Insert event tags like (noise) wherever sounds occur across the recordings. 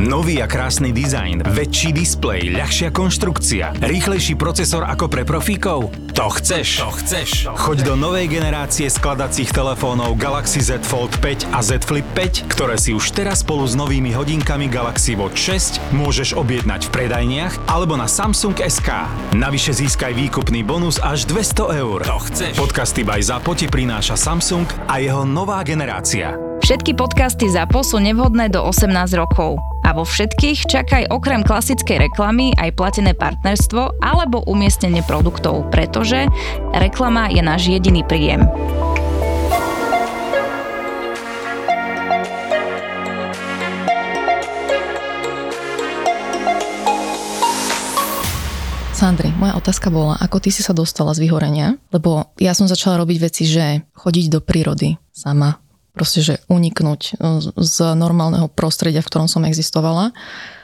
Nový a krásny dizajn, väčší displej, ľahšia konštrukcia, rýchlejší procesor ako pre profíkov? To chceš? To chceš? Choď do novej generácie skladacích telefónov Galaxy Z Fold 5 a Z Flip 5, ktoré si už teraz spolu s novými hodinkami Galaxy Watch 6 môžeš objednať v predajniach alebo na Samsung SK. Navyše získaj výkupný bonus až 200 eur. To chceš? Podcasty by Zapo ti prináša Samsung a jeho nová generácia. Všetky podcasty ZAPO sú nevhodné do 18 rokov. A vo všetkých čakaj okrem klasickej reklamy aj platené partnerstvo alebo umiestnenie produktov, pretože reklama je náš jediný príjem. Sandri, moja otázka bola, ako ty si sa dostala z vyhorenia, lebo ja som začala robiť veci, že chodiť do prírody sama, proste, že uniknúť e, z normálneho prostredia, v ktorom som existovala.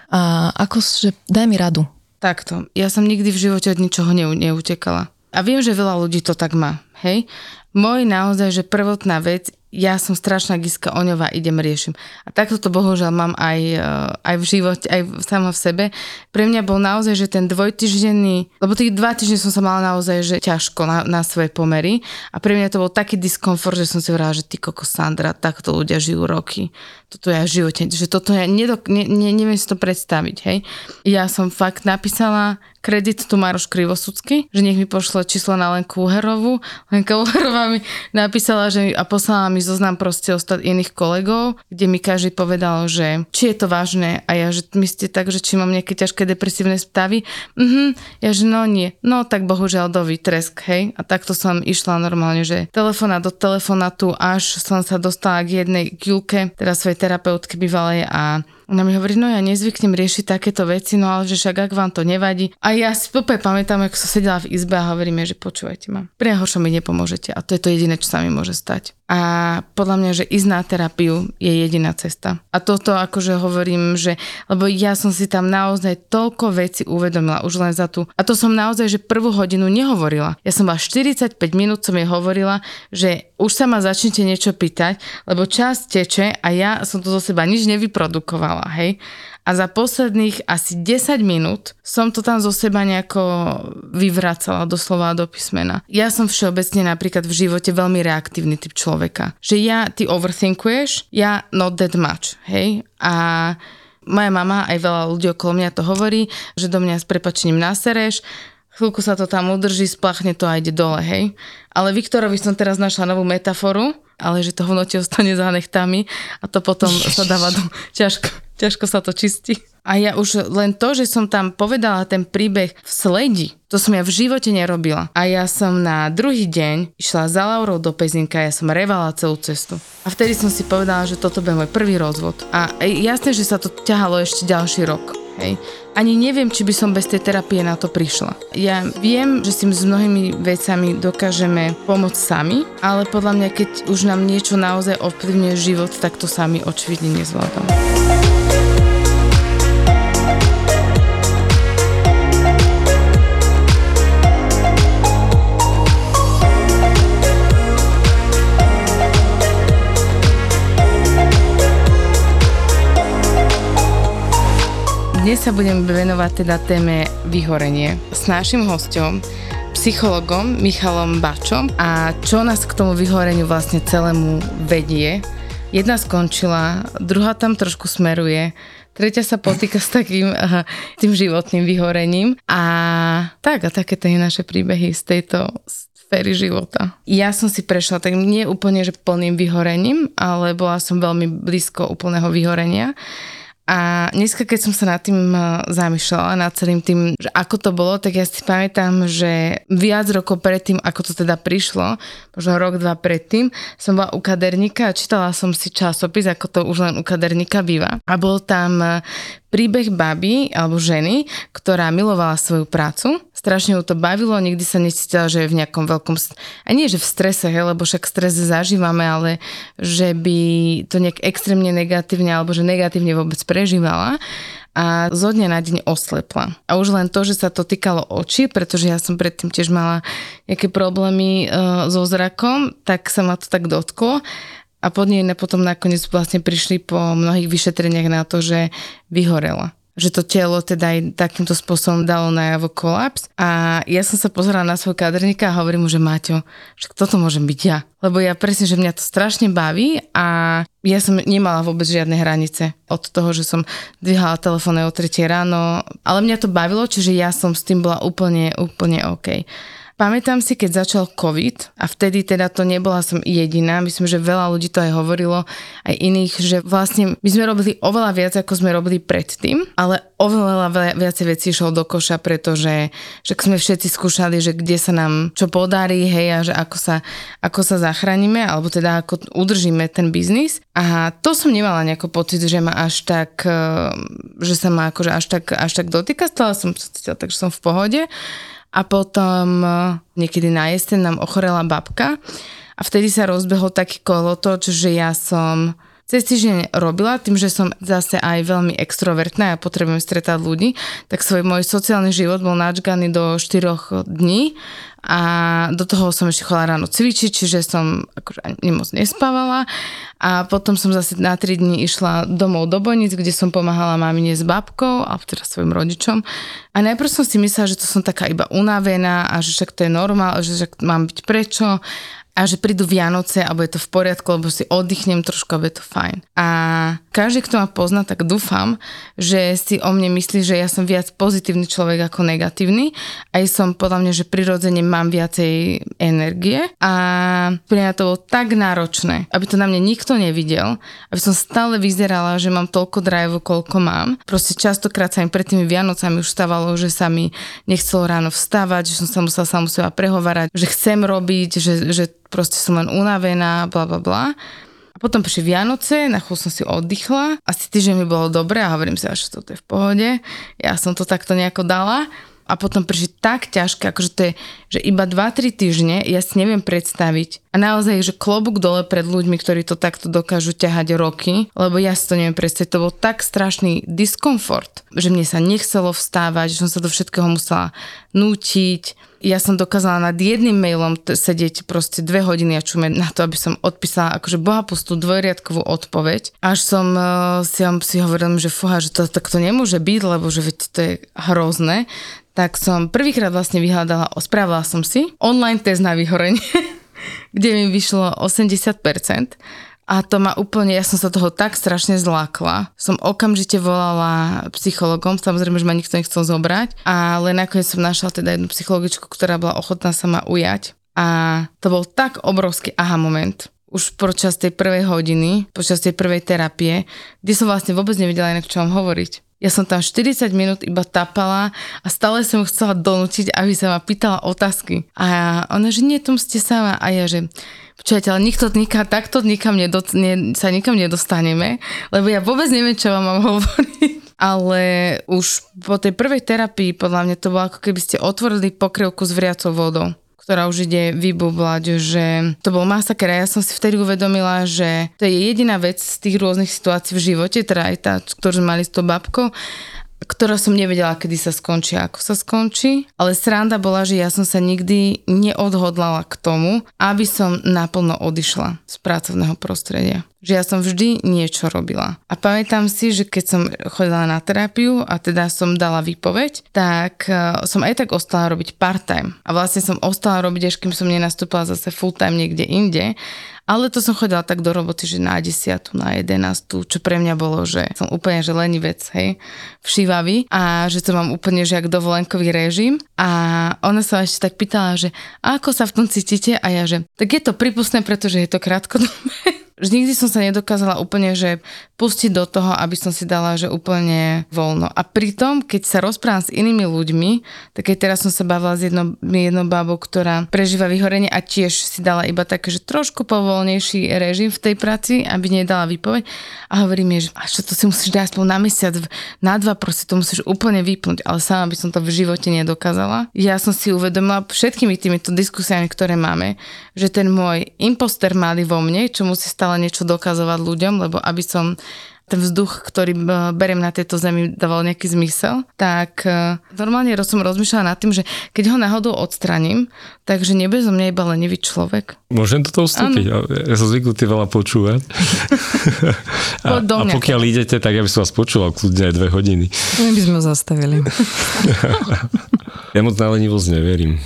A ako, že daj mi radu. Takto, ja som nikdy v živote od ničoho neutekala. A viem, že veľa ľudí to tak má, hej? Môj naozaj, že prvotná vec ja som strašná giska oňová, idem riešim. A takto to bohužiaľ mám aj, eh, aj v živote, aj sama v sebe. Pre mňa bol naozaj, že ten dvojtyždenný, lebo tých dva týždne som sa mala naozaj, že ťažko na, na svoje pomery a pre mňa to bol taký diskomfort, že som si hovorila, že ty koko Sandra, takto ľudia žijú roky. Toto ja v živote, že toto ja nedok, ne, ne, neviem si to predstaviť, hej. Ja som fakt napísala kredit tu Maroš Krivosudský, že nech mi pošle číslo na Lenku Uherovú. Lenka Uherová mi napísala že, a poslala mi zoznam proste ostat iných kolegov, kde mi každý povedal, že či je to vážne a ja, že myslíte tak, že či mám nejaké ťažké depresívne stavy. Mhm, ja, že no nie. No tak bohužiaľ do výtresk, hej. A takto som išla normálne, že telefona do telefonatu, až som sa dostala k jednej Julke, teda svojej terapeutky bývalej a ona mi hovorí, no ja nezvyknem riešiť takéto veci, no ale že však ak vám to nevadí. A ja si úplne pamätám, ako som sedela v izbe a hovoríme, že počúvajte ma. Pri najhoršom mi nepomôžete a to je to jediné, čo sa mi môže stať. A podľa mňa, že ísť na terapiu je jediná cesta. A toto akože hovorím, že, lebo ja som si tam naozaj toľko veci uvedomila už len za tú. A to som naozaj, že prvú hodinu nehovorila. Ja som mala 45 minút, som jej hovorila, že už sa ma začnete niečo pýtať, lebo čas teče a ja som to zo seba nič nevyprodukovala, hej a za posledných asi 10 minút som to tam zo seba nejako vyvracala doslova do písmena. Ja som všeobecne napríklad v živote veľmi reaktívny typ človeka. Že ja, ty overthinkuješ, ja not that much, hej? A moja mama, aj veľa ľudí okolo mňa to hovorí, že do mňa s prepačením nasereš, chvíľku sa to tam udrží, splachne to a ide dole, hej. Ale Viktorovi som teraz našla novú metaforu, ale že to v noci ostane za nechtami a to potom sa dáva do (laughs) ťažko, ťažko sa to čistí. A ja už len to, že som tam povedala ten príbeh v sledi, to som ja v živote nerobila. A ja som na druhý deň išla za Laurou do Pezinka, ja som revala celú cestu. A vtedy som si povedala, že toto bude môj prvý rozvod. A jasné, že sa to ťahalo ešte ďalší rok. Hej. Ani neviem, či by som bez tej terapie na to prišla. Ja viem, že si s mnohými vecami dokážeme pomôcť sami, ale podľa mňa, keď už nám niečo naozaj ovplyvňuje život, tak to sami očividne nezvládam. Sa budeme venovať teda téme vyhorenie s našim hostom, psychologom Michalom Bačom a čo nás k tomu vyhoreniu vlastne celému vedie. Jedna skončila, druhá tam trošku smeruje, tretia sa potýka s takým (laughs) tým životným vyhorením a tak a také tie naše príbehy z tejto sféry života. Ja som si prešla tak nie úplne, že plným vyhorením, ale bola som veľmi blízko úplného vyhorenia. A dneska, keď som sa nad tým eh, zamýšľala, nad celým tým, že ako to bolo, tak ja si pamätám, že viac rokov predtým, ako to teda prišlo, možno rok, dva predtým, som bola u kaderníka a čítala som si časopis, ako to už len u kaderníka býva. A bol tam eh, príbeh baby alebo ženy, ktorá milovala svoju prácu strašne ju to bavilo, nikdy sa necítila, že je v nejakom veľkom, a nie že v strese, he, lebo však stres zažívame, ale že by to nejak extrémne negatívne alebo že negatívne vôbec prežívala a zo dňa na deň oslepla. A už len to, že sa to týkalo očí, pretože ja som predtým tiež mala nejaké problémy e, so zrakom, tak sa ma to tak dotklo. A pod nej potom nakoniec vlastne prišli po mnohých vyšetreniach na to, že vyhorela že to telo teda aj takýmto spôsobom dalo najavo kolaps. A ja som sa pozerala na svoj kaderníka a hovorím mu, že Maťo, že toto môžem byť ja. Lebo ja presne, že mňa to strašne baví a ja som nemala vôbec žiadne hranice od toho, že som dvíhala telefóny o 3 ráno, ale mňa to bavilo, čiže ja som s tým bola úplne, úplne OK. Pamätám si, keď začal COVID a vtedy teda to nebola som jediná, myslím, že veľa ľudí to aj hovorilo, aj iných, že vlastne my sme robili oveľa viac, ako sme robili predtým, ale oveľa viacej vecí išlo do koša, pretože že sme všetci skúšali, že kde sa nám čo podarí, hej, a že ako sa, ako sa zachránime, alebo teda ako udržíme ten biznis. A to som nemala nejako pocit, že ma až tak, eh, že sa ma akože až tak, až tak dotýka, stále som sa cítila, takže som v pohode. A potom e, niekedy na jeseň nám ochorela babka a vtedy sa rozbehol taký kolotoč, že ja som cez týždeň robila, tým, že som zase aj veľmi extrovertná a potrebujem stretať ľudí, tak svoj môj sociálny život bol načganý do 4 dní a do toho som ešte chodila ráno cvičiť, čiže som akože ani moc nespávala. A potom som zase na 3 dní išla domov do Bonic, kde som pomáhala mamine s babkou a teda svojim rodičom. A najprv som si myslela, že to som taká iba unavená a že však to je normál, že však mám byť prečo a že prídu Vianoce a bude to v poriadku, lebo si oddychnem trošku a bude to fajn. A každý, kto ma pozná, tak dúfam, že si o mne myslí, že ja som viac pozitívny človek ako negatívny. Aj som podľa mňa, že prirodzene mám viacej energie a pre mňa to bolo tak náročné, aby to na mne nikto nevidel, aby som stále vyzerala, že mám toľko drive, koľko mám. Proste častokrát sa mi pred tými Vianocami už stávalo, že sa mi nechcelo ráno vstávať, že som sa musela samu seba prehovárať, že chcem robiť, že, že proste som len unavená, bla bla bla. A potom prišli Vianoce, na chvíľu som si oddychla, asi týždeň mi bolo dobre a hovorím si, že toto je v pohode. Ja som to takto nejako dala a potom prišli tak ťažké, akože to je, že iba 2-3 týždne, ja si neviem predstaviť. A naozaj, že klobúk dole pred ľuďmi, ktorí to takto dokážu ťahať roky, lebo ja si to neviem predstaviť, to bol tak strašný diskomfort, že mne sa nechcelo vstávať, že som sa do všetkého musela nútiť. Ja som dokázala nad jedným mailom t- sedieť proste dve hodiny a čumeť na to, aby som odpísala akože bohapustú dvojriadkovú odpoveď. Až som uh, si, si hovorila, že fúha, že to takto nemôže byť, lebo že veď to je hrozné tak som prvýkrát vlastne vyhľadala, spravila som si online test na vyhorenie, (laughs) kde mi vyšlo 80%. A to ma úplne, ja som sa toho tak strašne zlákla. Som okamžite volala psychologom, samozrejme, že ma nikto nechcel zobrať, ale nakoniec som našla teda jednu psychologičku, ktorá bola ochotná sa ma ujať. A to bol tak obrovský aha moment, už počas tej prvej hodiny, počas tej prvej terapie, kde som vlastne vôbec nevedela inak, čo vám hovoriť. Ja som tam 40 minút iba tapala a stále som chcela donútiť, aby sa ma pýtala otázky. A ona, že nie, tom ste sama. A ja, že ale nikto nikam, takto nikam nedo, ne, sa nikam nedostaneme, lebo ja vôbec neviem, čo vám mám (laughs) hovoriť. Ale už po tej prvej terapii, podľa mňa to bolo ako keby ste otvorili pokrievku s vriacou vodou ktorá už ide vybublať, že to bol masaker a ja som si vtedy uvedomila, že to je jediná vec z tých rôznych situácií v živote, teda aj tá, ktorú sme mali s tou babkou, ktorá som nevedela, kedy sa skončí, ako sa skončí. Ale sranda bola, že ja som sa nikdy neodhodlala k tomu, aby som naplno odišla z pracovného prostredia. Že ja som vždy niečo robila. A pamätám si, že keď som chodila na terapiu a teda som dala výpoveď, tak e, som aj tak ostala robiť part-time. A vlastne som ostala robiť, až kým som nenastúpila zase full-time niekde inde. Ale to som chodila tak do roboty, že na 10, na 11, čo pre mňa bolo, že som úplne že lenivec, hej, všívavý a že to mám úplne že jak dovolenkový režim. A ona sa ešte tak pýtala, že ako sa v tom cítite? A ja, že tak je to pripustné, pretože je to krátkodobé (laughs) nikdy som sa nedokázala úplne, že pustiť do toho, aby som si dala, že úplne voľno. A pritom, keď sa rozprávam s inými ľuďmi, tak aj teraz som sa bavila s jednou, jednou babou, ktorá prežíva vyhorenie a tiež si dala iba také, že trošku povolnejší režim v tej práci, aby nedala výpoveď. A hovorí mi, že a čo to si musíš dať aspoň na mesiac, na dva, proste to musíš úplne vypnúť, ale sama by som to v živote nedokázala. Ja som si uvedomila všetkými týmito diskusiami, ktoré máme, že ten môj imposter mali vo mne, čo musí stále stále niečo dokazovať ľuďom, lebo aby som ten vzduch, ktorý e, beriem na tejto zemi, dával nejaký zmysel, tak e, normálne som rozmýšľala nad tým, že keď ho náhodou odstraním, takže nebude zo mňa iba lenivý človek. Môžem do toho vstúpiť? Ano. Ja som zvyknutý veľa počúvať. a, a pokiaľ idete, tak ja by som vás počúval kľudne aj dve hodiny. My by sme ho zastavili. (laughs) ja moc na lenivosť neverím.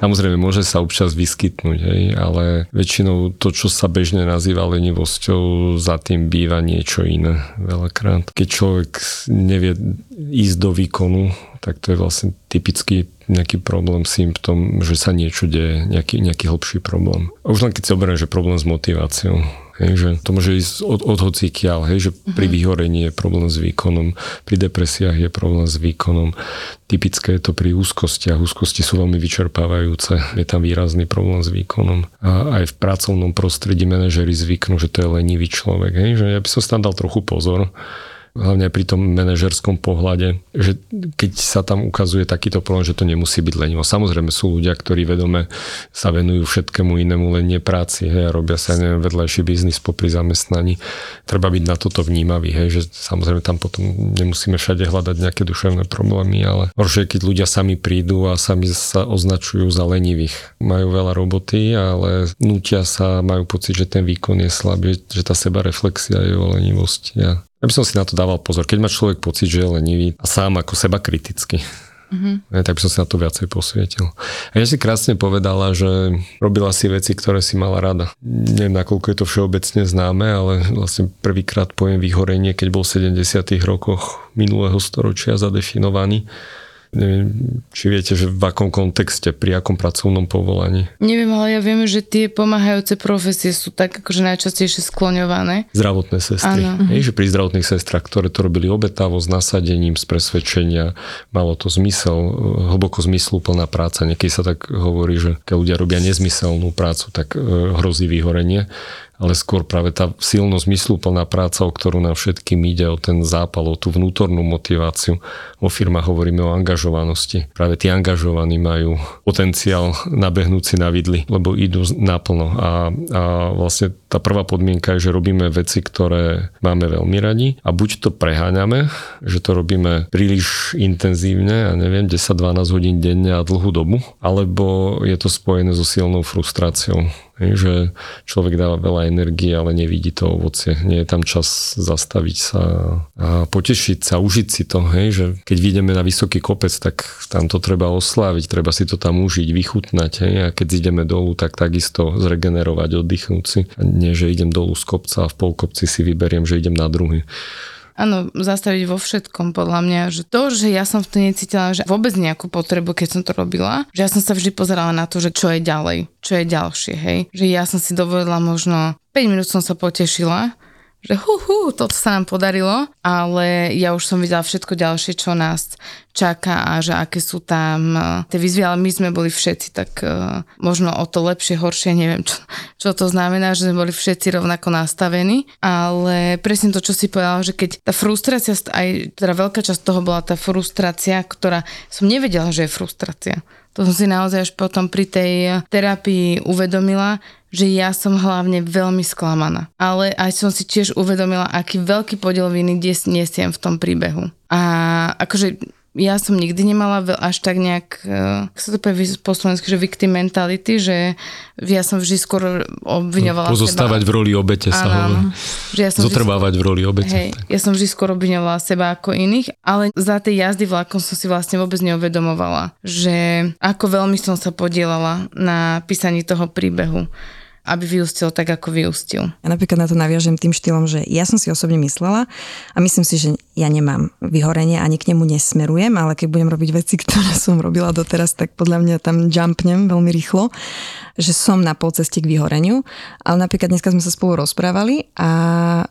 Samozrejme, môže sa občas vyskytnúť, hej, ale väčšinou to, čo sa bežne nazýva lenivosťou, za tým býva niečo iné veľakrát. Keď človek nevie ísť do výkonu, tak to je vlastne typický nejaký problém, symptom, že sa niečo deje, nejaký, nejaký hlbší problém. A už len keď si oberiem, že problém s motiváciou, Hej, že to môže ísť od, od hocikiaľ, hej, že pri mhm. vyhorení je problém s výkonom, pri depresiách je problém s výkonom. Typické je to pri úzkostiach. Úzkosti sú veľmi vyčerpávajúce, je tam výrazný problém s výkonom. A aj v pracovnom prostredí manažery zvyknú, že to je lenivý človek. Hej, že ja by som tam dal trochu pozor, hlavne pri tom manažerskom pohľade, že keď sa tam ukazuje takýto problém, že to nemusí byť lenivo. Samozrejme sú ľudia, ktorí vedome sa venujú všetkému inému, len nie práci, hej, a robia sa, neviem, vedľajší biznis popri zamestnaní. Treba byť na toto vnímavý, hej, že samozrejme tam potom nemusíme všade hľadať nejaké duševné problémy, ale horšie, keď ľudia sami prídu a sami sa označujú za lenivých. Majú veľa roboty, ale nutia sa, majú pocit, že ten výkon je slabý, že tá seba reflexia je o lenivosti. A ja by som si na to dával pozor. Keď má človek pocit, že je lenivý a sám ako seba kriticky, (laughs) Mm-hmm. tak by som sa na to viacej posvietil. A ja si krásne povedala, že robila si veci, ktoré si mala rada. Neviem, nakoľko je to všeobecne známe, ale vlastne prvýkrát pojem vyhorenie, keď bol v 70. rokoch minulého storočia zadefinovaný Neviem, či viete, že v akom kontexte, pri akom pracovnom povolaní. Neviem, ale ja viem, že tie pomáhajúce profesie sú tak akože najčastejšie skloňované. Zdravotné sestry. Áno. Hej, že pri zdravotných sestrách, ktoré to robili obetavo, s nasadením, z presvedčenia, malo to zmysel, hlboko zmysluplná práca. Niekedy sa tak hovorí, že keď ľudia robia nezmyselnú prácu, tak e, hrozí vyhorenie ale skôr práve tá silno zmysluplná práca, o ktorú nám všetkým ide, o ten zápal, o tú vnútornú motiváciu. O firmách hovoríme o angažovanosti. Práve tí angažovaní majú potenciál nabehnúť si na vidli, lebo idú naplno. A, a vlastne tá prvá podmienka je, že robíme veci, ktoré máme veľmi radi a buď to preháňame, že to robíme príliš intenzívne, ja neviem, 10-12 hodín denne a dlhú dobu, alebo je to spojené so silnou frustráciou že človek dáva veľa energie, ale nevidí to ovocie. Nie je tam čas zastaviť sa a potešiť sa, užiť si to. Hej, že keď vidíme na vysoký kopec, tak tam to treba osláviť, treba si to tam užiť, vychutnať. Hej, a keď ideme dolu, tak takisto zregenerovať, oddychnúť si. A nie, že idem dolu z kopca a v polkopci si vyberiem, že idem na druhý. Áno, zastaviť vo všetkom podľa mňa, že to, že ja som v tom necítila že vôbec nejakú potrebu, keď som to robila, že ja som sa vždy pozerala na to, že čo je ďalej, čo je ďalšie, hej. Že ja som si dovolila možno 5 minút som sa potešila, že hu, hu, toto sa nám podarilo, ale ja už som videla všetko ďalšie, čo nás čaká a že aké sú tam uh, tie výzvy, ale my sme boli všetci tak uh, možno o to lepšie, horšie, neviem, čo, čo to znamená, že sme boli všetci rovnako nastavení, ale presne to, čo si povedala, že keď tá frustrácia, aj teda veľká časť toho bola tá frustrácia, ktorá som nevedela, že je frustrácia. To som si naozaj až potom pri tej terapii uvedomila, že ja som hlavne veľmi sklamaná. Ale aj som si tiež uvedomila, aký veľký podiel viny nesiem v tom príbehu. A akože ja som nikdy nemala až tak nejak, uh, sa to povie po slovensku, že victim mentality, že ja som vždy skôr obviňovala Pozostávať seba. v roli obete sa hovorí. Ja Zotrvávať skôr, v roli obete. Hej, ja som vždy skôr obviňovala seba ako iných, ale za tej jazdy vlakom som si vlastne vôbec neuvedomovala, že ako veľmi som sa podielala na písaní toho príbehu aby vyústil tak, ako vyústil. Ja napríklad na to naviažem tým štýlom, že ja som si osobne myslela a myslím si, že ja nemám vyhorenie, ani k nemu nesmerujem, ale keď budem robiť veci, ktoré som robila doteraz, tak podľa mňa tam jumpnem veľmi rýchlo, že som na polceste k vyhoreniu. Ale napríklad dneska sme sa spolu rozprávali a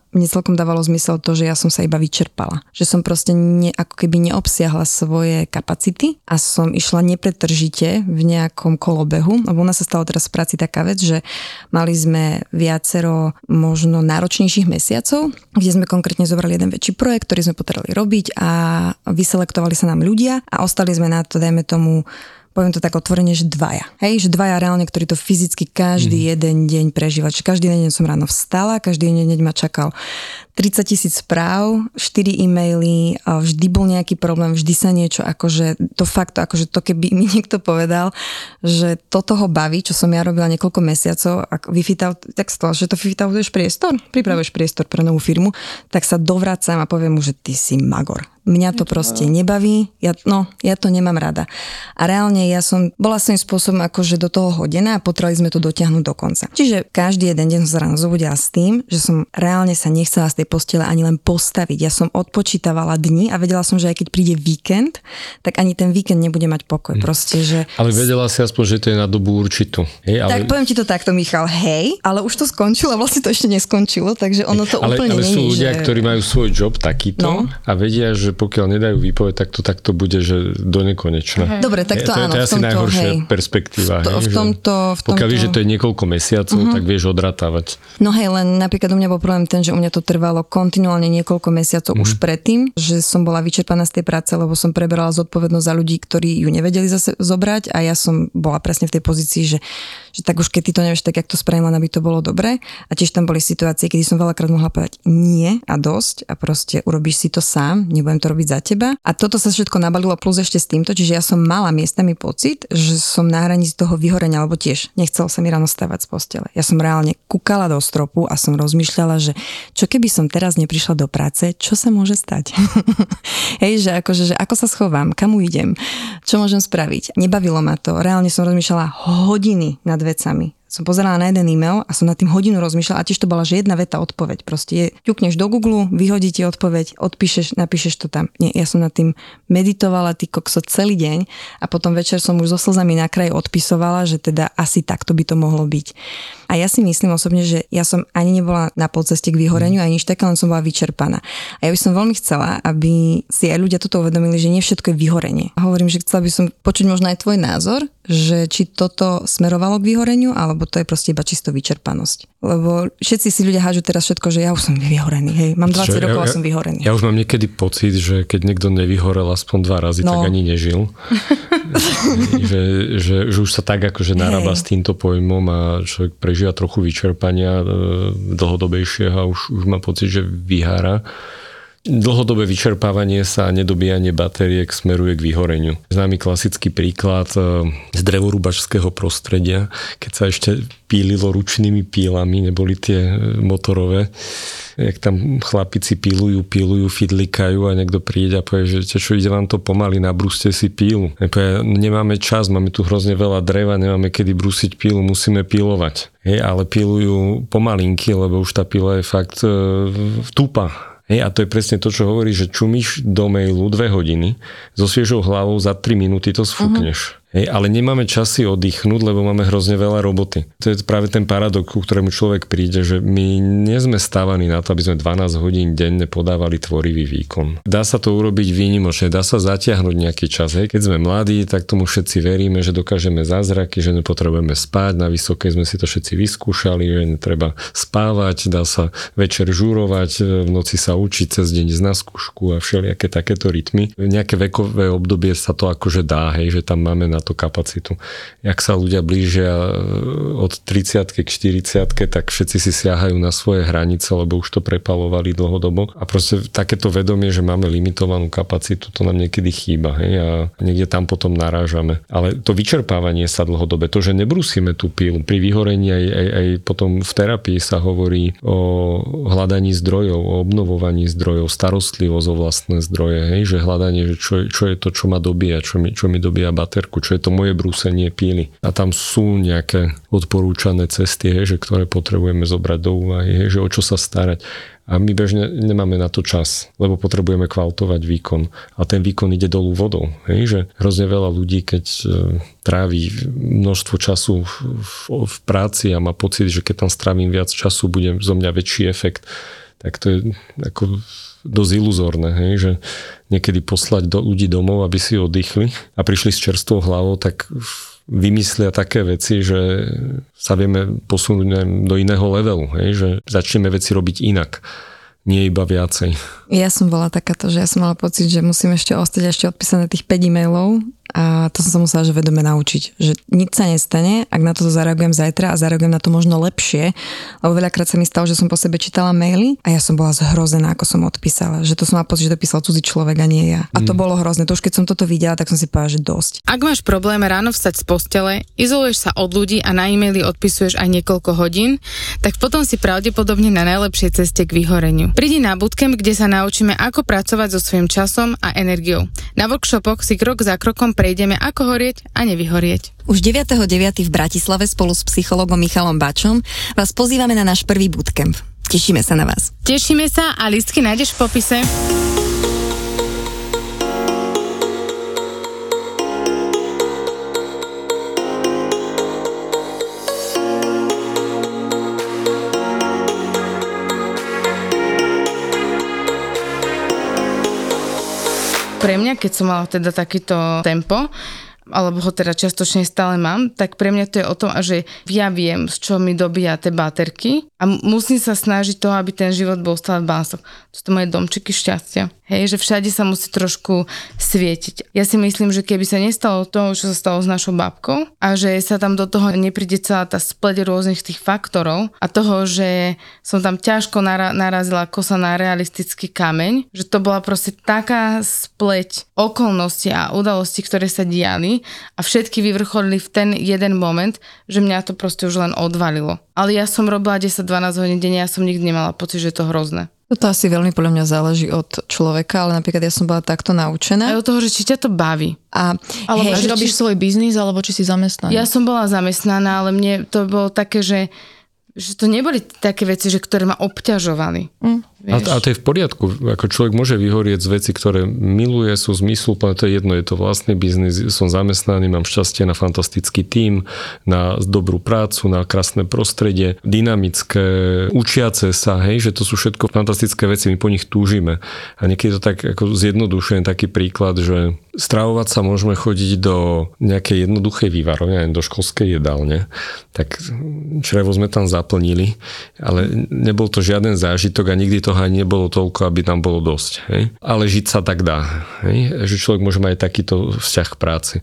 mne celkom dávalo zmysel to, že ja som sa iba vyčerpala. Že som proste ne, ako keby neobsiahla svoje kapacity a som išla nepretržite v nejakom kolobehu. Lebo u nás sa stalo teraz v práci taká vec, že mali sme viacero možno náročnejších mesiacov, kde sme konkrétne zobrali jeden väčší projekt, ktorý sme potrebovali robiť a vyselektovali sa nám ľudia a ostali sme na to, dajme tomu, poviem to tak otvorene, že dvaja. Hej, že dvaja reálne, ktorí to fyzicky každý mm. jeden deň prežívať. Čiže každý deň som ráno vstala, každý deň ma čakal 30 tisíc správ, 4 e-maily, vždy bol nejaký problém, vždy sa niečo, akože to fakt, akože to keby mi (laughs) niekto povedal, že toto ho baví, čo som ja robila niekoľko mesiacov, ak vyfytal, tak stalo, že to vyfytavuješ priestor, pripravuješ priestor pre novú firmu, tak sa dovracam a poviem mu, že ty si magor. Mňa to proste nebaví, ja, no, ja to nemám rada. A reálne ja som bola svojím spôsobom akože do toho hodená a potrebovali sme to dotiahnuť do konca. Čiže každý jeden deň som sa ráno zobudila s tým, že som reálne sa nechcela z tej postele ani len postaviť. Ja som odpočítavala dni a vedela som, že aj keď príde víkend, tak ani ten víkend nebude mať pokoj. Hm. Proste, že... Ale vedela si aspoň, že to je na dobu určitú. Hej, ale... Tak poviem ti to takto, Michal, hej, ale už to skončilo vlastne to ešte neskončilo, takže ono to ale, úplne ale není, sú ľudia, že... ktorí majú svoj job takýto no. a vedia, že pokiaľ nedajú výpoveď, tak to takto bude, že do nekonečna. Dobre, tak to, to, áno. to je asi tomto, najhoršia hej. perspektíva. V, to, hej, v tomto, v tomto... Pokiaľ víš, že to je niekoľko mesiacov, uh-huh. tak vieš odratávať. No hej, len napríklad u mňa bol problém ten, že u mňa to trvalo kontinuálne niekoľko mesiacov uh-huh. už predtým, že som bola vyčerpaná z tej práce, lebo som preberala zodpovednosť za ľudí, ktorí ju nevedeli zase zobrať a ja som bola presne v tej pozícii, že, že tak už keď ty to nevieš, tak jak to spravím, len aby to bolo dobre. A tiež tam boli situácie, kedy som veľakrát mohla povedať nie a dosť a proste urobíš si to sám, nebudem to robiť za teba. A toto sa všetko nabalilo plus ešte s týmto, čiže ja som mala miestami pocit, že som na hranici toho vyhorenia, alebo tiež nechcel sa mi ráno stávať z postele. Ja som reálne kúkala do stropu a som rozmýšľala, že čo keby som teraz neprišla do práce, čo sa môže stať? (laughs) Hej, že, akože, že ako sa schovám, kam idem, čo môžem spraviť. Nebavilo ma to. Reálne som rozmýšľala hodiny nad vecami som pozerala na jeden e-mail a som na tým hodinu rozmýšľala a tiež to bola, že jedna veta odpoveď. Proste je, ťukneš do Google, vyhodí ti odpoveď, odpíšeš, napíšeš to tam. Nie, ja som nad tým meditovala ty kokso celý deň a potom večer som už so slzami na kraj odpisovala, že teda asi takto by to mohlo byť. A ja si myslím osobne, že ja som ani nebola na polceste k vyhoreniu, ani nič také, len som bola vyčerpaná. A ja by som veľmi chcela, aby si aj ľudia toto uvedomili, že nie všetko je vyhorenie. A hovorím, že chcela by som počuť možno aj tvoj názor, že či toto smerovalo k vyhoreniu, alebo to je proste iba čisto vyčerpanosť. Lebo všetci si ľudia hážu teraz všetko, že ja už som vyhorený, hej, mám 20 Čo, rokov ja, a som vyhorený. Ja už mám niekedy pocit, že keď niekto nevyhorel aspoň dva razy, no. tak ani nežil. (laughs) že, že, že už sa tak akože narába s týmto pojmom a človek prežíva trochu vyčerpania e, dlhodobejšieho a už, už má pocit, že vyhára. Dlhodobé vyčerpávanie sa a nedobíjanie batériek smeruje k vyhoreniu. Známy klasický príklad e, z drevorúbačského prostredia, keď sa ešte pílilo ručnými pílami, neboli tie e, motorové, jak tam chlapici pílujú, pílujú, fidlikajú a niekto príde a povie, že čo ide vám to pomaly, nabrúste si pílu. Povie, nemáme čas, máme tu hrozne veľa dreva, nemáme kedy brúsiť pílu, musíme pílovať. Hej, ale pílujú pomalinky, lebo už tá píla je fakt e, tupa Hej, a to je presne to, čo hovorí, že čumíš do mailu dve hodiny, so sviežou hlavou za 3 minúty to sfúkneš. Uh-huh. Hej, ale nemáme časy oddychnúť, lebo máme hrozne veľa roboty. To je práve ten paradox, ku ktorému človek príde, že my nie sme stávaní na to, aby sme 12 hodín denne podávali tvorivý výkon. Dá sa to urobiť výnimočne, dá sa zatiahnuť nejaký čas. Hej. Keď sme mladí, tak tomu všetci veríme, že dokážeme zázraky, že nepotrebujeme spať. Na vysokej sme si to všetci vyskúšali, že netreba spávať, dá sa večer žúrovať, v noci sa učiť, cez deň na skúšku a všelijaké takéto rytmy. V nejaké vekové obdobie sa to akože dá, hej, že tam máme na na tú kapacitu. Jak sa ľudia blížia e, od 30 k 40 tak všetci si siahajú na svoje hranice, lebo už to prepalovali dlhodobo. A proste takéto vedomie, že máme limitovanú kapacitu, to nám niekedy chýba. Hej? A niekde tam potom narážame. Ale to vyčerpávanie sa dlhodobé, to, že nebrúsime tú pílu, pri vyhorení aj, aj, aj potom v terapii sa hovorí o hľadaní zdrojov, o obnovovaní zdrojov, starostlivosť o vlastné zdroje, hej? že hľadanie, že čo, čo je to, čo ma dobíja, čo mi, čo mi dobíja baterku, čo je to moje brúsenie píly. A tam sú nejaké odporúčané cesty, hej, že ktoré potrebujeme zobrať do úvahy, hej, že o čo sa starať. A my bežne nemáme na to čas, lebo potrebujeme kvaltovať výkon. A ten výkon ide dolu vodou. Hej? Že hrozne veľa ľudí, keď e, trávi množstvo času v, v práci a má pocit, že keď tam strávim viac času, bude zo mňa väčší efekt, tak to je ako dosť iluzórne, hej, že niekedy poslať do ľudí domov, aby si oddychli a prišli s čerstvou hlavou, tak vymyslia také veci, že sa vieme posunúť do iného levelu, hej, že začneme veci robiť inak, nie iba viacej. Ja som bola takáto, že ja som mala pocit, že musím ešte ostať ešte odpísané tých 5 e-mailov a to som sa musela že vedome naučiť, že nič sa nestane, ak na to zareagujem zajtra a zareagujem na to možno lepšie, lebo veľakrát sa mi stalo, že som po sebe čítala maily a ja som bola zhrozená, ako som odpísala, že to som mala pocit, že to písal cudzí človek a nie ja. A to Mm. bolo hrozné, to už keď som toto videla, tak som si povedala, že dosť. Ak máš problém ráno vstať z postele, izoluješ sa od ľudí a na e-maily odpisuješ aj niekoľko hodín, tak potom si pravdepodobne na najlepšej ceste k vyhoreniu. Prídi na bootcamp, kde sa naučíme, ako pracovať so svojím časom a energiou. Na workshopoch si krok za krokom prejdeme, ako horieť a nevyhorieť. Už 9.9. v Bratislave spolu s psychologom Michalom Bačom vás pozývame na náš prvý bootcamp. Tešíme sa na vás. Tešíme sa a listky nájdeš v popise. Pre mňa, keď som mala teda takýto tempo, alebo ho teda častočne stále mám, tak pre mňa to je o tom, že ja viem, z čo mi dobíja tie baterky a musím sa snažiť toho, aby ten život bol stále v balansoch. To sú to moje domčeky šťastia. Hej, že všade sa musí trošku svietiť. Ja si myslím, že keby sa nestalo to, čo sa stalo s našou babkou a že sa tam do toho nepríde celá tá spleť rôznych tých faktorov a toho, že som tam ťažko nara- narazila kosa na realistický kameň, že to bola proste taká spleť okolností a udalostí, ktoré sa diali a všetky vyvrcholili v ten jeden moment, že mňa to proste už len odvalilo. Ale ja som robila 10-12 hodín denne, ja som nikdy nemala pocit, že je to hrozné. Toto asi veľmi podľa mňa záleží od človeka, ale napríklad ja som bola takto Aj naučená. od toho, že či ťa to baví. A Alebo hej, či robíš svoj biznis, alebo či si zamestnaný. Ja som bola zamestnaná, ale mne to bolo také, že, že to neboli také veci, že ktoré ma obťažovali. Mm. A, a to je v poriadku. Ako človek môže vyhorieť z veci, ktoré miluje, sú zmysluplné, to je jedno, je to vlastný biznis, som zamestnaný, mám šťastie na fantastický tím, na dobrú prácu, na krásne prostredie, dynamické, učiace sa, hej, že to sú všetko fantastické veci, my po nich túžime. A niekedy to tak ako zjednodušujem taký príklad, že stravovať sa môžeme chodiť do nejakej jednoduchej vývarovne, do školskej jedálne, tak črevo sme tam zaplnili, ale nebol to žiaden zážitok a nikdy toho ani nebolo toľko, aby tam bolo dosť. Hej? Ale žiť sa tak dá. Hej? Že človek môže mať takýto vzťah k práci.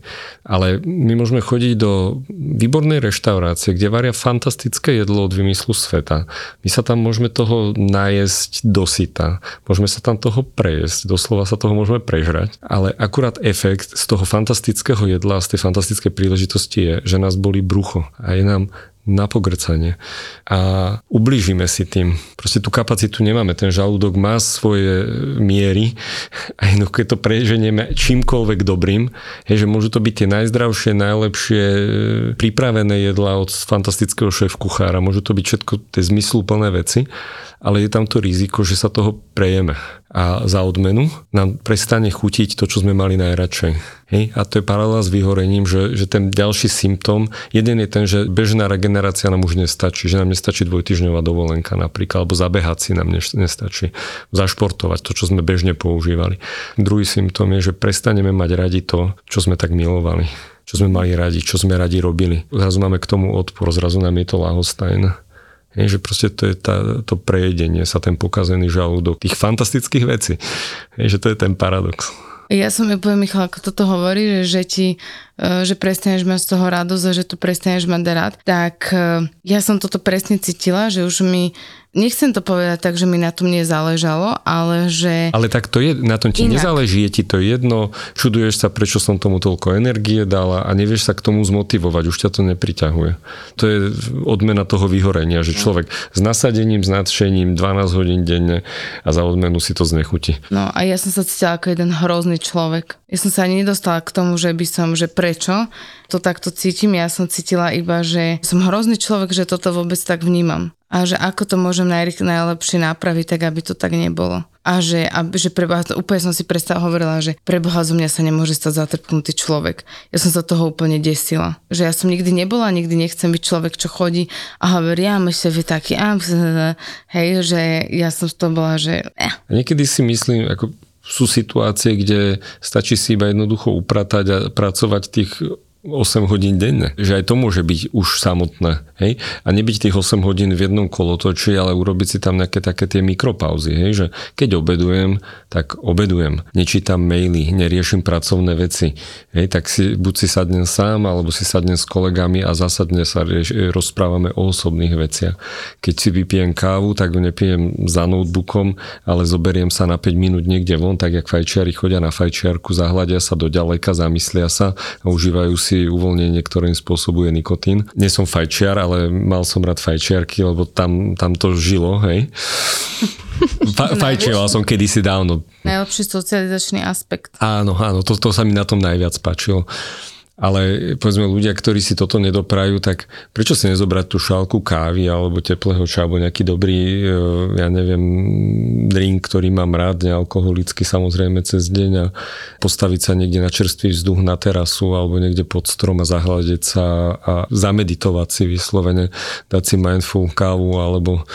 Ale my môžeme chodiť do výbornej reštaurácie, kde varia fantastické jedlo od vymyslu sveta. My sa tam môžeme toho najesť dosyta. Môžeme sa tam toho prejesť. Doslova sa toho môžeme prežrať. Ale akurát efekt z toho fantastického jedla a z tej fantastickej príležitosti je, že nás boli brucho a je nám na pogrcanie a ublížime si tým. Proste tú kapacitu nemáme. Ten žalúdok má svoje miery (laughs) a jednoducho keď to preženieme čímkoľvek dobrým, je, že môžu to byť tie najzdravšie, najlepšie e, pripravené jedlá od fantastického šéf kuchára, môžu to byť všetko tie zmysluplné veci, ale je tam to riziko, že sa toho prejeme a za odmenu nám prestane chutiť to, čo sme mali najradšej. Hej? A to je paralela s vyhorením, že, že ten ďalší symptóm, jeden je ten, že bežná regenerácia nám už nestačí, že nám nestačí dvojtyžňová dovolenka napríklad, alebo zabehať si nám nestačí, zašportovať to, čo sme bežne používali. Druhý symptóm je, že prestaneme mať radi to, čo sme tak milovali čo sme mali radi, čo sme radi robili. Zrazu máme k tomu odpor, zrazu nám je to lahostajné. Je, že proste to je tá, to prejedenie sa, ten pokazený žalúdok tých fantastických vecí. Je, že to je ten paradox. Ja som poviem, Michal, ako toto hovorí, že, že ti, e, že prestaneš mať z toho radosť a že to prestaneš mať rád, tak e, ja som toto presne cítila, že už mi, nechcem to povedať tak, že mi na tom nezáležalo, ale že... Ale tak to je, na tom ti Inak. nezáleží, je ti to jedno, čuduješ sa, prečo som tomu toľko energie dala a nevieš sa k tomu zmotivovať, už ťa to nepriťahuje. To je odmena toho vyhorenia, že človek s nasadením, s nadšením 12 hodín denne a za odmenu si to znechutí. No a ja som sa cítila ako jeden hrozný človek. Ja som sa ani nedostala k tomu, že by som, že prečo to takto cítim. Ja som cítila iba, že som hrozný človek, že toto vôbec tak vnímam. A že ako to môžem najrych- najlepšie napraviť, tak aby to tak nebolo. A že, aby, že preboha, úplne som si predstav hovorila, že preboha zo mňa sa nemôže stať zatrpnutý človek. Ja som sa toho úplne desila. Že ja som nikdy nebola, nikdy nechcem byť človek, čo chodí a hovorí, ja myšľa, že taký, a, hej, že ja som z toho bola, že eh. Niekedy si myslím, ako sú situácie, kde stačí si iba jednoducho upratať a pracovať tých 8 hodín denne. Že aj to môže byť už samotné. Hej? A nebyť tých 8 hodín v jednom kolotoči, ale urobiť si tam nejaké také tie mikropauzy. Hej? Že keď obedujem, tak obedujem. Nečítam maily, neriešim pracovné veci. Hej? Tak si, buď si sadnem sám, alebo si sadnem s kolegami a zásadne sa rieš, rozprávame o osobných veciach. Keď si vypijem kávu, tak ju nepijem za notebookom, ale zoberiem sa na 5 minút niekde von, tak jak fajčiari chodia na fajčiarku, zahľadia sa do ďaleka, zamyslia sa a užívajú si uvoľnenie, ktorým spôsobuje nikotín. Nie som fajčiar, ale mal som rád fajčiarky, lebo tam, tam to žilo, hej. (laughs) Fa- fajčioval som kedysi dávno. Najlepší socializačný aspekt. Áno, áno, to, to sa mi na tom najviac páčilo. Ale povedzme ľudia, ktorí si toto nedoprajú, tak prečo si nezobrať tú šálku kávy alebo teplého čaju alebo nejaký dobrý, e, ja neviem, drink, ktorý mám rád, nealkoholický samozrejme cez deň a postaviť sa niekde na čerstvý vzduch na terasu alebo niekde pod strom a zahľadiť sa a zameditovať si vyslovene, dať si mindful kávu alebo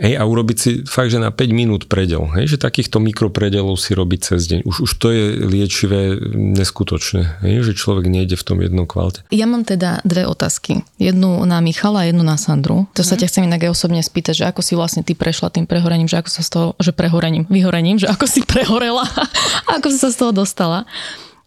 Hej, a urobiť si fakt, že na 5 minút predel. Hej, že takýchto mikropredelov si robiť cez deň. Už, už to je liečivé neskutočné. Hej, že človek nejde v tom jednom kvalte. Ja mám teda dve otázky. Jednu na Michala a jednu na Sandru. To sa ťa chcem inak aj osobne spýtať, že ako si vlastne ty prešla tým prehorením, že ako sa z toho, že prehorením, vyhorením, že ako si prehorela, (laughs) ako si sa z toho dostala.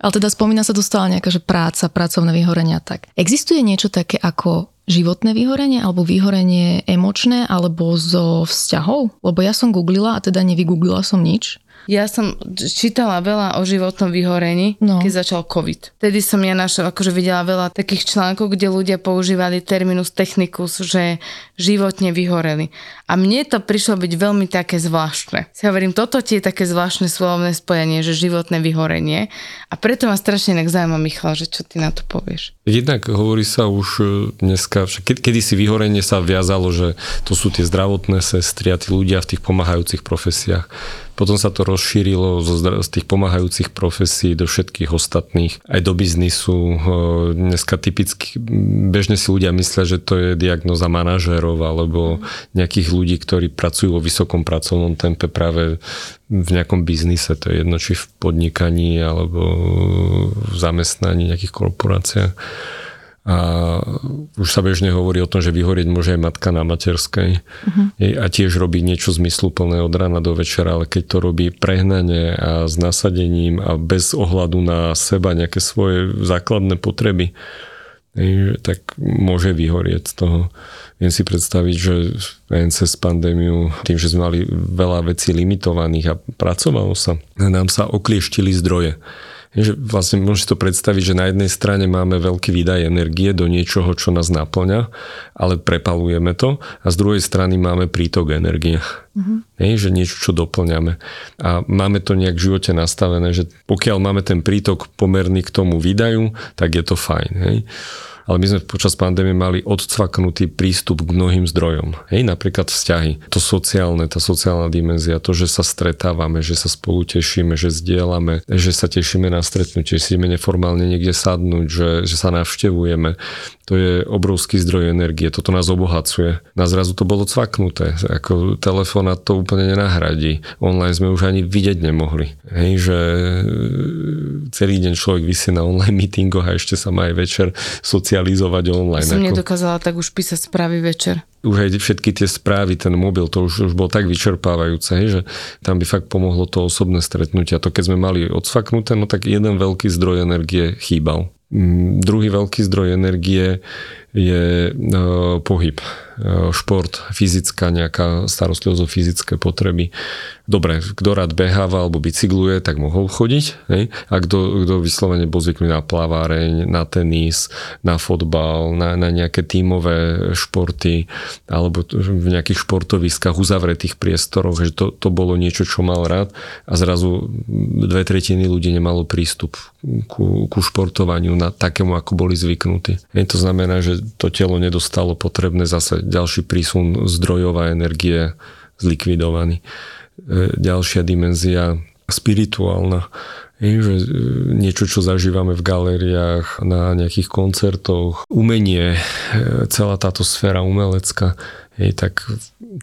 Ale teda spomína sa dostala nejaká, že práca, pracovné vyhorenia tak. Existuje niečo také ako životné vyhorenie alebo vyhorenie emočné alebo zo vzťahov? Lebo ja som googlila a teda nevygooglila som nič. Ja som čítala veľa o životnom vyhorení, No. keď začal COVID. Vtedy som ja našla, akože videla veľa takých článkov, kde ľudia používali terminus technicus, že životne vyhoreli. A mne to prišlo byť veľmi také zvláštne. Si hovorím, toto ti je také zvláštne slovné spojenie, že životné vyhorenie. A preto ma strašne inak zaujíma, Michal, že čo ty na to povieš. Jednak hovorí sa už e, dneska, však kedy si vyhorenie sa viazalo, že to sú tie zdravotné sestry a tí ľudia v tých pomáhajúcich profesiách. Potom sa to rozšírilo zo z tých pomáhajúcich profesí do všetkých ostatných, aj do biznisu. Dneska typicky, bežne si ľudia myslia, že to je diagnoza manažérov alebo nejakých ľudí, ktorí pracujú vo vysokom pracovnom tempe práve v nejakom biznise, to je jedno, či v podnikaní alebo v zamestnaní, nejakých korporáciách. A už sa bežne hovorí o tom, že vyhorieť môže aj matka na materskej uh-huh. a tiež robí niečo zmysluplné od rána do večera, ale keď to robí prehnane a s nasadením a bez ohľadu na seba nejaké svoje základné potreby, tak môže vyhorieť z toho. Viem si predstaviť, že aj cez pandémiu, tým, že sme mali veľa vecí limitovaných a pracovalo sa, nám sa oklieštili zdroje. Že vlastne môžete to predstaviť, že na jednej strane máme veľký výdaj energie do niečoho, čo nás naplňa, ale prepalujeme to a z druhej strany máme prítok energie. Mm-hmm. Hej, že niečo, čo doplňame. A máme to nejak v živote nastavené, že pokiaľ máme ten prítok pomerný k tomu výdaju, tak je to fajn. Hej ale my sme počas pandémie mali odcvaknutý prístup k mnohým zdrojom. Hej, napríklad vzťahy, to sociálne, tá sociálna dimenzia, to, že sa stretávame, že sa spolu tešíme, že zdieľame, že sa tešíme na stretnutie, že si ideme neformálne niekde sadnúť, že, že sa navštevujeme. To je obrovský zdroj energie, toto nás obohacuje. Na zrazu to bolo cvaknuté, ako telefónat to úplne nenahradí. Online sme už ani vidieť nemohli. Hej, že celý deň človek vysí na online (laughs) meetingoch a ešte sa má aj večer socializovať online. Som ako- nedokázala tak už písať správy večer. už aj všetky tie správy, ten mobil, to už, už bolo tak vyčerpávajúce, hej, že tam by fakt pomohlo to osobné stretnutie. A to keď sme mali odsvaknuté, no tak jeden veľký zdroj energie chýbal. Mm, Druhý veľký zdroj energie je e, pohyb, e, šport, fyzická nejaká starostlivosť o fyzické potreby. Dobre, kto rád beháva alebo bicykluje, tak mohol chodiť. Hej? A kto, kto vyslovene bol zvyknutý na plaváreň, na tenis, na fotbal, na, na nejaké tímové športy alebo v nejakých športoviskách, uzavretých priestoroch, že to, to bolo niečo, čo mal rád a zrazu dve tretiny ľudí nemalo prístup ku, ku športovaniu na takému, ako boli zvyknutí. Hej, to znamená, že to telo nedostalo potrebné zase ďalší prísun zdrojov a energie zlikvidovaný. E, Ďalšia dimenzia spirituálna. Že e, niečo, čo zažívame v galériách, na nejakých koncertoch, umenie, e, celá táto sféra umelecká, Hej, tak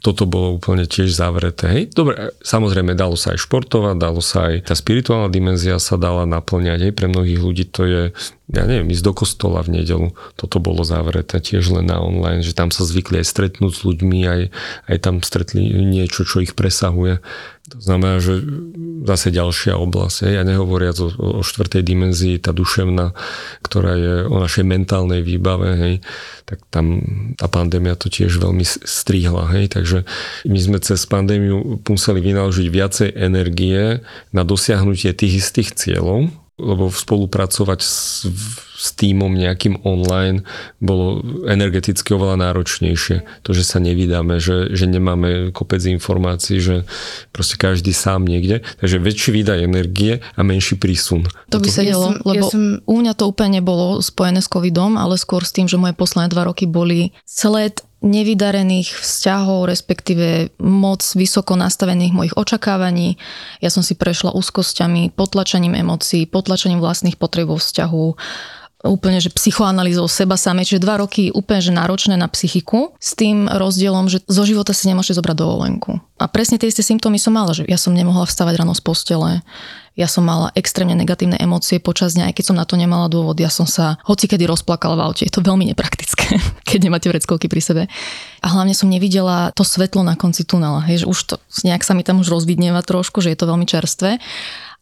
toto bolo úplne tiež zavreté. Hej, dobre, samozrejme dalo sa aj športovať, dalo sa aj tá spirituálna dimenzia sa dala naplňať. Hej, pre mnohých ľudí to je ja neviem, ísť do kostola v nedelu. Toto bolo zavreté tiež len na online, že tam sa zvykli aj stretnúť s ľuďmi, aj, aj tam stretli niečo, čo ich presahuje. To znamená, že zase ďalšia oblasť. Ja nehovoriac o, o štvrtej dimenzii, tá duševná, ktorá je o našej mentálnej výbave, hej, tak tam tá pandémia to tiež veľmi strihla. Hej, takže my sme cez pandémiu museli vynaložiť viacej energie na dosiahnutie tých istých cieľov, lebo spolupracovať s, s týmom nejakým online bolo energeticky oveľa náročnejšie. To, že sa nevydáme, že, že nemáme kopec informácií, že proste každý sám niekde. Takže väčší výdaj energie a menší prísun. To by sa delo, ja lebo ja som... u mňa to úplne nebolo spojené s covidom, ale skôr s tým, že moje posledné dva roky boli sled nevydarených vzťahov, respektíve moc vysoko nastavených mojich očakávaní. Ja som si prešla úzkosťami, potlačením emócií, potlačením vlastných potreb vo vzťahu, úplne, že psychoanalýzou seba samej, čiže dva roky úplne, že náročné na psychiku, s tým rozdielom, že zo života si nemôžete zobrať dovolenku. A presne tie isté symptómy som mala, že ja som nemohla vstávať ráno z postele, ja som mala extrémne negatívne emócie počas dňa, aj keď som na to nemala dôvod. Ja som sa hoci kedy rozplakala v aute. Je to veľmi nepraktické, (laughs) keď nemáte vreckovky pri sebe. A hlavne som nevidela to svetlo na konci tunela. Hej, že už to nejak sa mi tam už rozvidnieva trošku, že je to veľmi čerstvé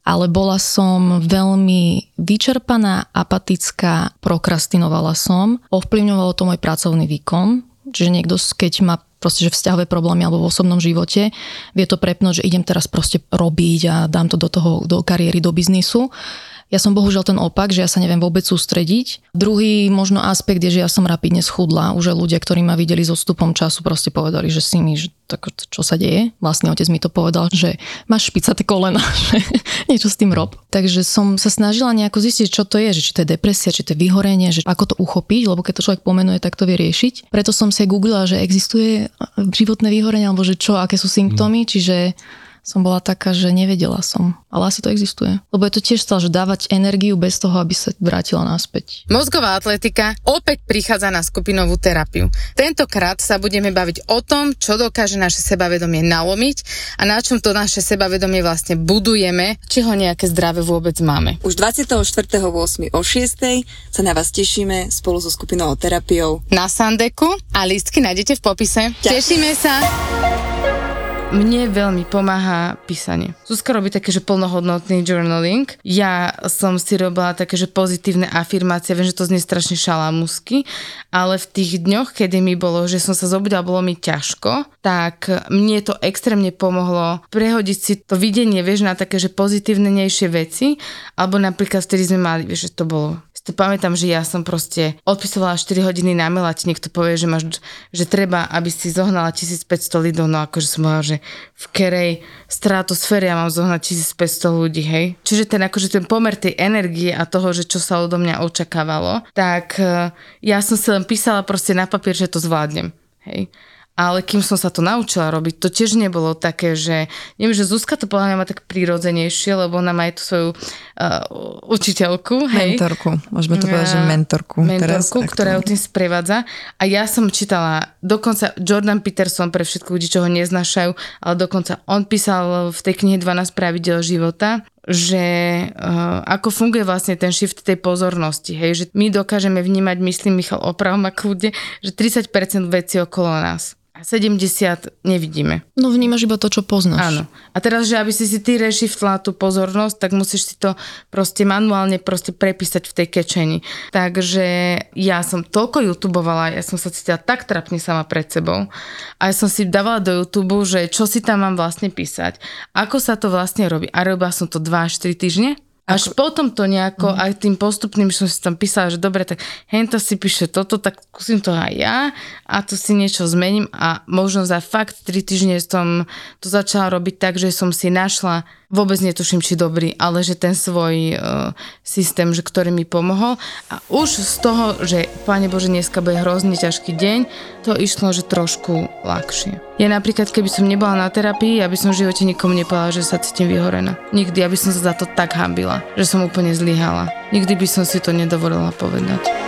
ale bola som veľmi vyčerpaná, apatická, prokrastinovala som, ovplyvňovalo to môj pracovný výkon, čiže niekto, keď má proste, že vzťahové problémy alebo v osobnom živote, vie to prepnúť, že idem teraz proste robiť a dám to do toho, do kariéry, do biznisu. Ja som bohužiaľ ten opak, že ja sa neviem vôbec sústrediť. Druhý možno aspekt je, že ja som rapidne schudla. Už ľudia, ktorí ma videli s odstupom času, proste povedali, že si mi, že tak, čo sa deje. Vlastne otec mi to povedal, že máš špicaté kolena, (laughs) že niečo s tým rob. Takže som sa snažila nejako zistiť, čo to je, že či to je depresia, či to je vyhorenie, že ako to uchopiť, lebo keď to človek pomenuje, tak to vie riešiť. Preto som si googlila, že existuje životné vyhorenie, alebo že čo, aké sú symptómy, čiže som bola taká, že nevedela som. Ale asi to existuje. Lebo je to tiež stále, že dávať energiu bez toho, aby sa vrátila naspäť. Mozgová atletika opäť prichádza na skupinovú terapiu. Tentokrát sa budeme baviť o tom, čo dokáže naše sebavedomie nalomiť a na čom to naše sebavedomie vlastne budujeme, či ho nejaké zdravé vôbec máme. Už 24.8. o 6. sa na vás tešíme spolu so skupinovou terapiou na Sandeku a lístky nájdete v popise. Ďakujem. Tešíme sa! Mne veľmi pomáha písanie. Zuzka robí také, že plnohodnotný journaling. Ja som si robila také, že pozitívne afirmácie. Viem, že to znie strašne šalamusky, ale v tých dňoch, kedy mi bolo, že som sa zobudila, bolo mi ťažko, tak mne to extrémne pomohlo prehodiť si to videnie, vieš, na také, že pozitívnejšie veci. Alebo napríklad vtedy sme mali, vieš, že to bolo to pamätám, že ja som proste odpisovala 4 hodiny na ti niekto povie, že, máš, že treba, aby si zohnala 1500 lidov, no akože som povedala, že v kerej stratosfére ja mám zohnať 1500 ľudí, hej. Čiže ten akože ten pomer tej energie a toho, že čo sa odo mňa očakávalo, tak eh, ja som si len písala proste na papier, že to zvládnem, hej ale kým som sa to naučila robiť, to tiež nebolo také, že neviem, že Zuzka to podľa mňa má tak prirodzenejšie, lebo ona má aj tú svoju uh, učiteľku. Hej. Mentorku, môžeme to povedať, že mentorku. Mentorku, teraz, ktorá ju tým sprevádza. A ja som čítala, dokonca Jordan Peterson pre všetkých ľudí, čo ho neznášajú, ale dokonca on písal v tej knihe 12 pravidel života, že uh, ako funguje vlastne ten shift tej pozornosti, hej, že my dokážeme vnímať, myslím Michal, opravom a kľude, že 30% vecí okolo nás a 70 nevidíme. No vnímaš iba to, čo poznáš. Áno. A teraz, že aby si si ty rešiftla tú pozornosť, tak musíš si to proste manuálne proste prepísať v tej kečeni. Takže ja som toľko youtubovala, ja som sa cítila tak trapne sama pred sebou a ja som si dávala do YouTube, že čo si tam mám vlastne písať, ako sa to vlastne robí. A robila som to 2-4 týždne až Ako... potom to nejako, mm. aj tým postupným som si tam písala, že dobre, tak hento si píše toto, tak skúsim to aj ja a tu si niečo zmením a možno za fakt 3 týždne som to začala robiť tak, že som si našla vôbec netuším, či dobrý, ale že ten svoj uh, systém, že ktorý mi pomohol. A už z toho, že Pane Bože, dneska bude hrozne ťažký deň, to išlo, že trošku ľahšie. Ja napríklad, keby som nebola na terapii, aby som v živote nikomu nepovedala, že sa cítim vyhorená. Nikdy, aby som sa za to tak hambila, že som úplne zlyhala. Nikdy by som si to nedovolila povedať.